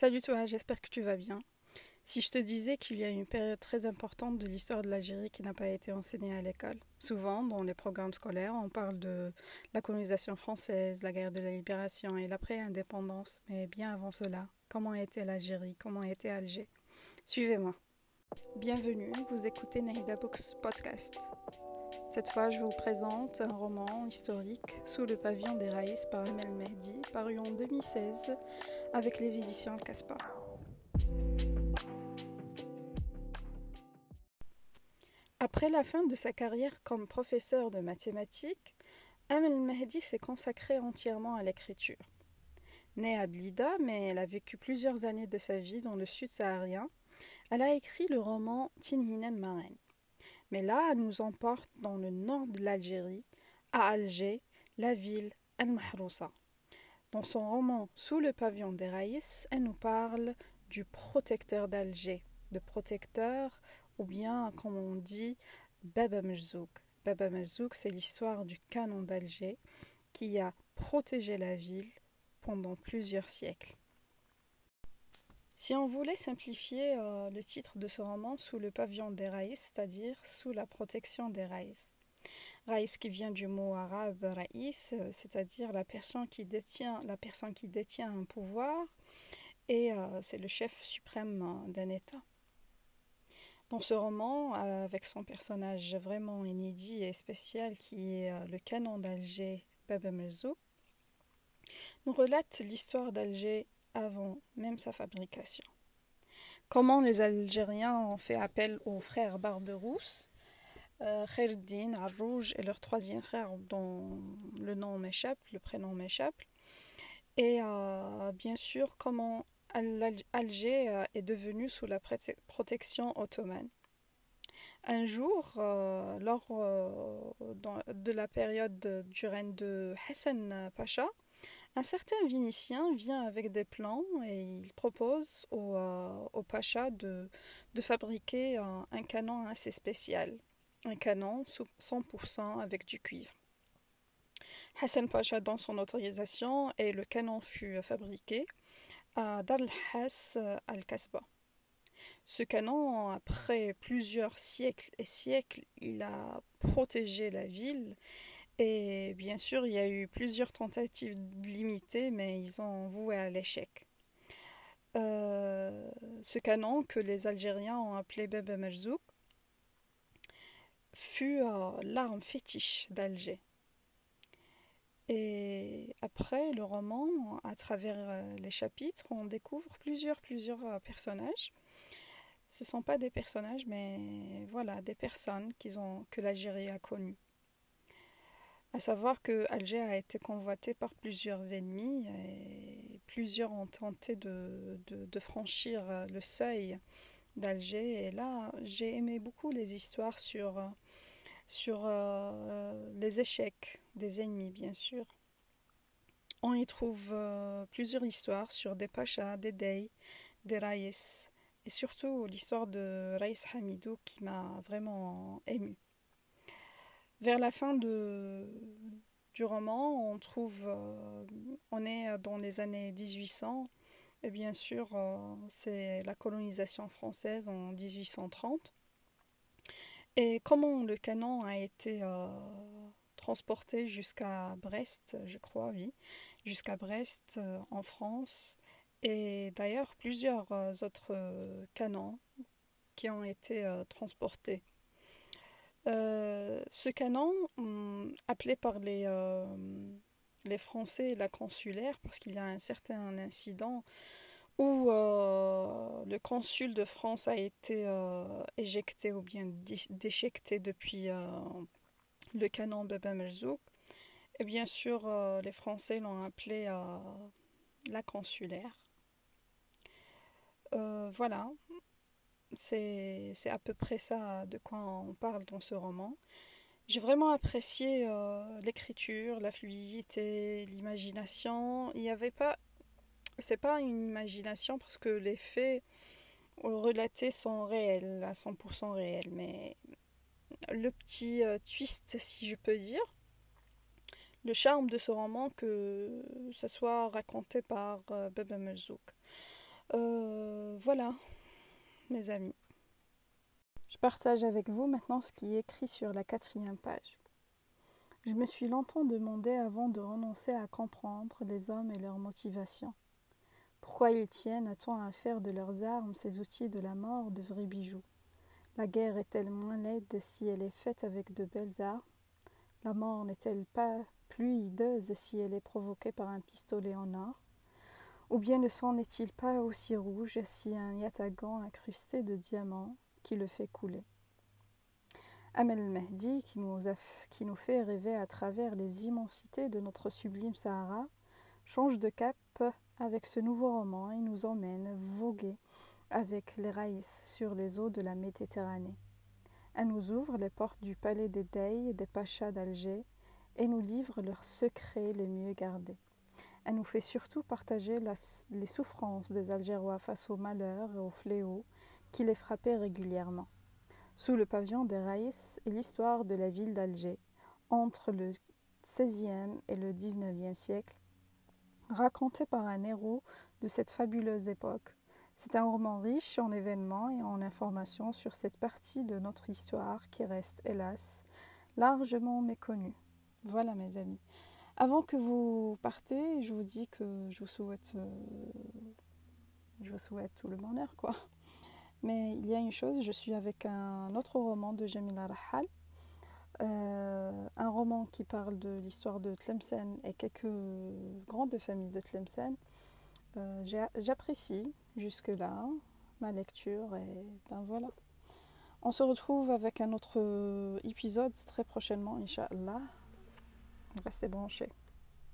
Salut toi, j'espère que tu vas bien. Si je te disais qu'il y a une période très importante de l'histoire de l'Algérie qui n'a pas été enseignée à l'école, souvent dans les programmes scolaires, on parle de la colonisation française, la guerre de la libération et l'après-indépendance, mais bien avant cela, comment était l'Algérie, comment était Alger? Suivez-moi. Bienvenue, vous écoutez Nahida Books Podcast. Cette fois, je vous présente un roman historique sous le pavillon des Raïs par Amel Mehdi, paru en 2016 avec les éditions Caspa. Après la fin de sa carrière comme professeur de mathématiques, Amel Mehdi s'est consacrée entièrement à l'écriture. Née à Blida, mais elle a vécu plusieurs années de sa vie dans le sud saharien, elle a écrit le roman Tinhinen Maren. Mais là, elle nous emporte dans le nord de l'Algérie, à Alger, la ville Al-Mahrousa. Dans son roman Sous le pavillon des Raïs, elle nous parle du protecteur d'Alger, de protecteur, ou bien, comme on dit, Baba Merzouk. Baba Merzouk, c'est l'histoire du canon d'Alger qui a protégé la ville pendant plusieurs siècles. Si on voulait simplifier euh, le titre de ce roman sous le pavillon des Raïs, c'est-à-dire sous la protection des Raïs. Raïs qui vient du mot arabe Raïs, euh, c'est-à-dire la personne qui détient un pouvoir et euh, c'est le chef suprême d'un État. Dans ce roman, avec son personnage vraiment inédit et spécial qui est le canon d'Alger, Baba nous relate l'histoire d'Alger avant même sa fabrication. Comment les Algériens ont fait appel aux frères Barberousse, euh, Kherdin, Arrouj et leur troisième frère dont le nom m'échappe, le prénom m'échappe. Et euh, bien sûr, comment Alger euh, est devenu sous la protection ottomane. Un jour, euh, lors de la période du règne de Hassan Pacha, un certain Vénitien vient avec des plans et il propose au, euh, Pacha de, fabriquer un, canon assez spécial, un canon 100% avec du cuivre. Hassan Pacha donne son autorisation et le canon fut fabriqué à Dalhas al-Kasba. Ce canon, après plusieurs siècles et siècles, il a protégé la ville et bien sûr, il y a eu plusieurs tentatives limitées, mais ils ont voué à l'échec. Euh, ce canon, que les Algériens ont appelé Bebe Merzouk, fut euh, l'arme fétiche d'Alger. Et après le roman, à travers euh, les chapitres, on découvre plusieurs, plusieurs personnages. Ce ne sont pas des personnages, mais voilà, des personnes que l'Algérie a connues. À savoir que Alger a été convoité par plusieurs ennemis et plusieurs ont tenté de, franchir le seuil d'Alger. Et là, j'ai aimé beaucoup les histoires sur, sur euh, les échecs des ennemis, bien sûr. On y trouve euh, plusieurs histoires sur des pachas, des dey, des raïs, et surtout l'histoire de Raïs Hamidou qui m'a vraiment ému. Vers la fin du roman, euh, on est dans les années 1800, et bien sûr, euh, c'est la colonisation française en 1830. Et comment le canon a été euh, transporté jusqu'à Brest, je crois, oui, jusqu'à Brest en France, et d'ailleurs plusieurs autres canons qui ont été transportés euh, ce canon, hum, appelé par les, euh, les Français la consulaire, parce qu'il y a un certain incident où euh, le consul de France a été éjecté ou bien déjecté depuis le canon Baba Merzouk. Et bien sûr, les Français l'ont appelé la consulaire. voilà, c'est à peu près ça de quoi on parle dans ce roman. J'ai vraiment apprécié euh, l'écriture, la fluidité, l'imagination. Il n'y avait pas. C'est pas une imagination parce que les faits relatés sont réels, à 100% réels. Mais le petit euh, twist, si je peux dire, le charme de ce roman, que ce soit raconté par euh, Bebe. Euh, voilà, mes amis. Je partage avec vous maintenant ce qui est écrit sur la quatrième page. Je me suis longtemps demandé avant de renoncer à comprendre les hommes et leurs motivations. Pourquoi ils tiennent à tant à faire de leurs armes ces outils de la mort de vrais bijoux? La guerre est-elle moins laide si elle est faite avec de belles armes? La mort n'est-elle pas plus hideuse si elle est provoquée par un pistolet en or? Ou bien le sang n'est-il pas aussi rouge si un yatagan incrusté de diamants qui le fait couler? Amel nous, qui nous fait rêver à travers les immensités de notre sublime Sahara, change de cap avec ce nouveau roman et nous emmène voguer avec les raïs sur les eaux de la Méditerranée. Elle nous ouvre les portes du palais des Dey et des Pachas d'Alger et nous livre leurs secrets les mieux gardés. Elle nous fait surtout partager les souffrances des Algérois face aux malheurs et aux fléaux qui les frappaient régulièrement. Sous le pavillon des Raïs est l'histoire de la ville d'Alger, entre le XVIe et le XIXe siècle, racontée par un héros de cette fabuleuse époque. C'est un roman riche en événements et en informations sur cette partie de notre histoire qui reste, hélas, largement méconnue. Voilà mes amis. Avant que vous partez, je vous dis que je vous souhaite, euh, je vous souhaite tout le bonheur, quoi. Mais il y a une chose, je suis avec un autre roman de Jamila Rahal, euh, un roman qui parle de l'histoire de Tlemcen et quelques grandes familles de Tlemcen. Euh, j'apprécie jusque-là ma lecture et ben voilà. On se retrouve avec un autre épisode très prochainement, Inch'Allah. Restez branchés.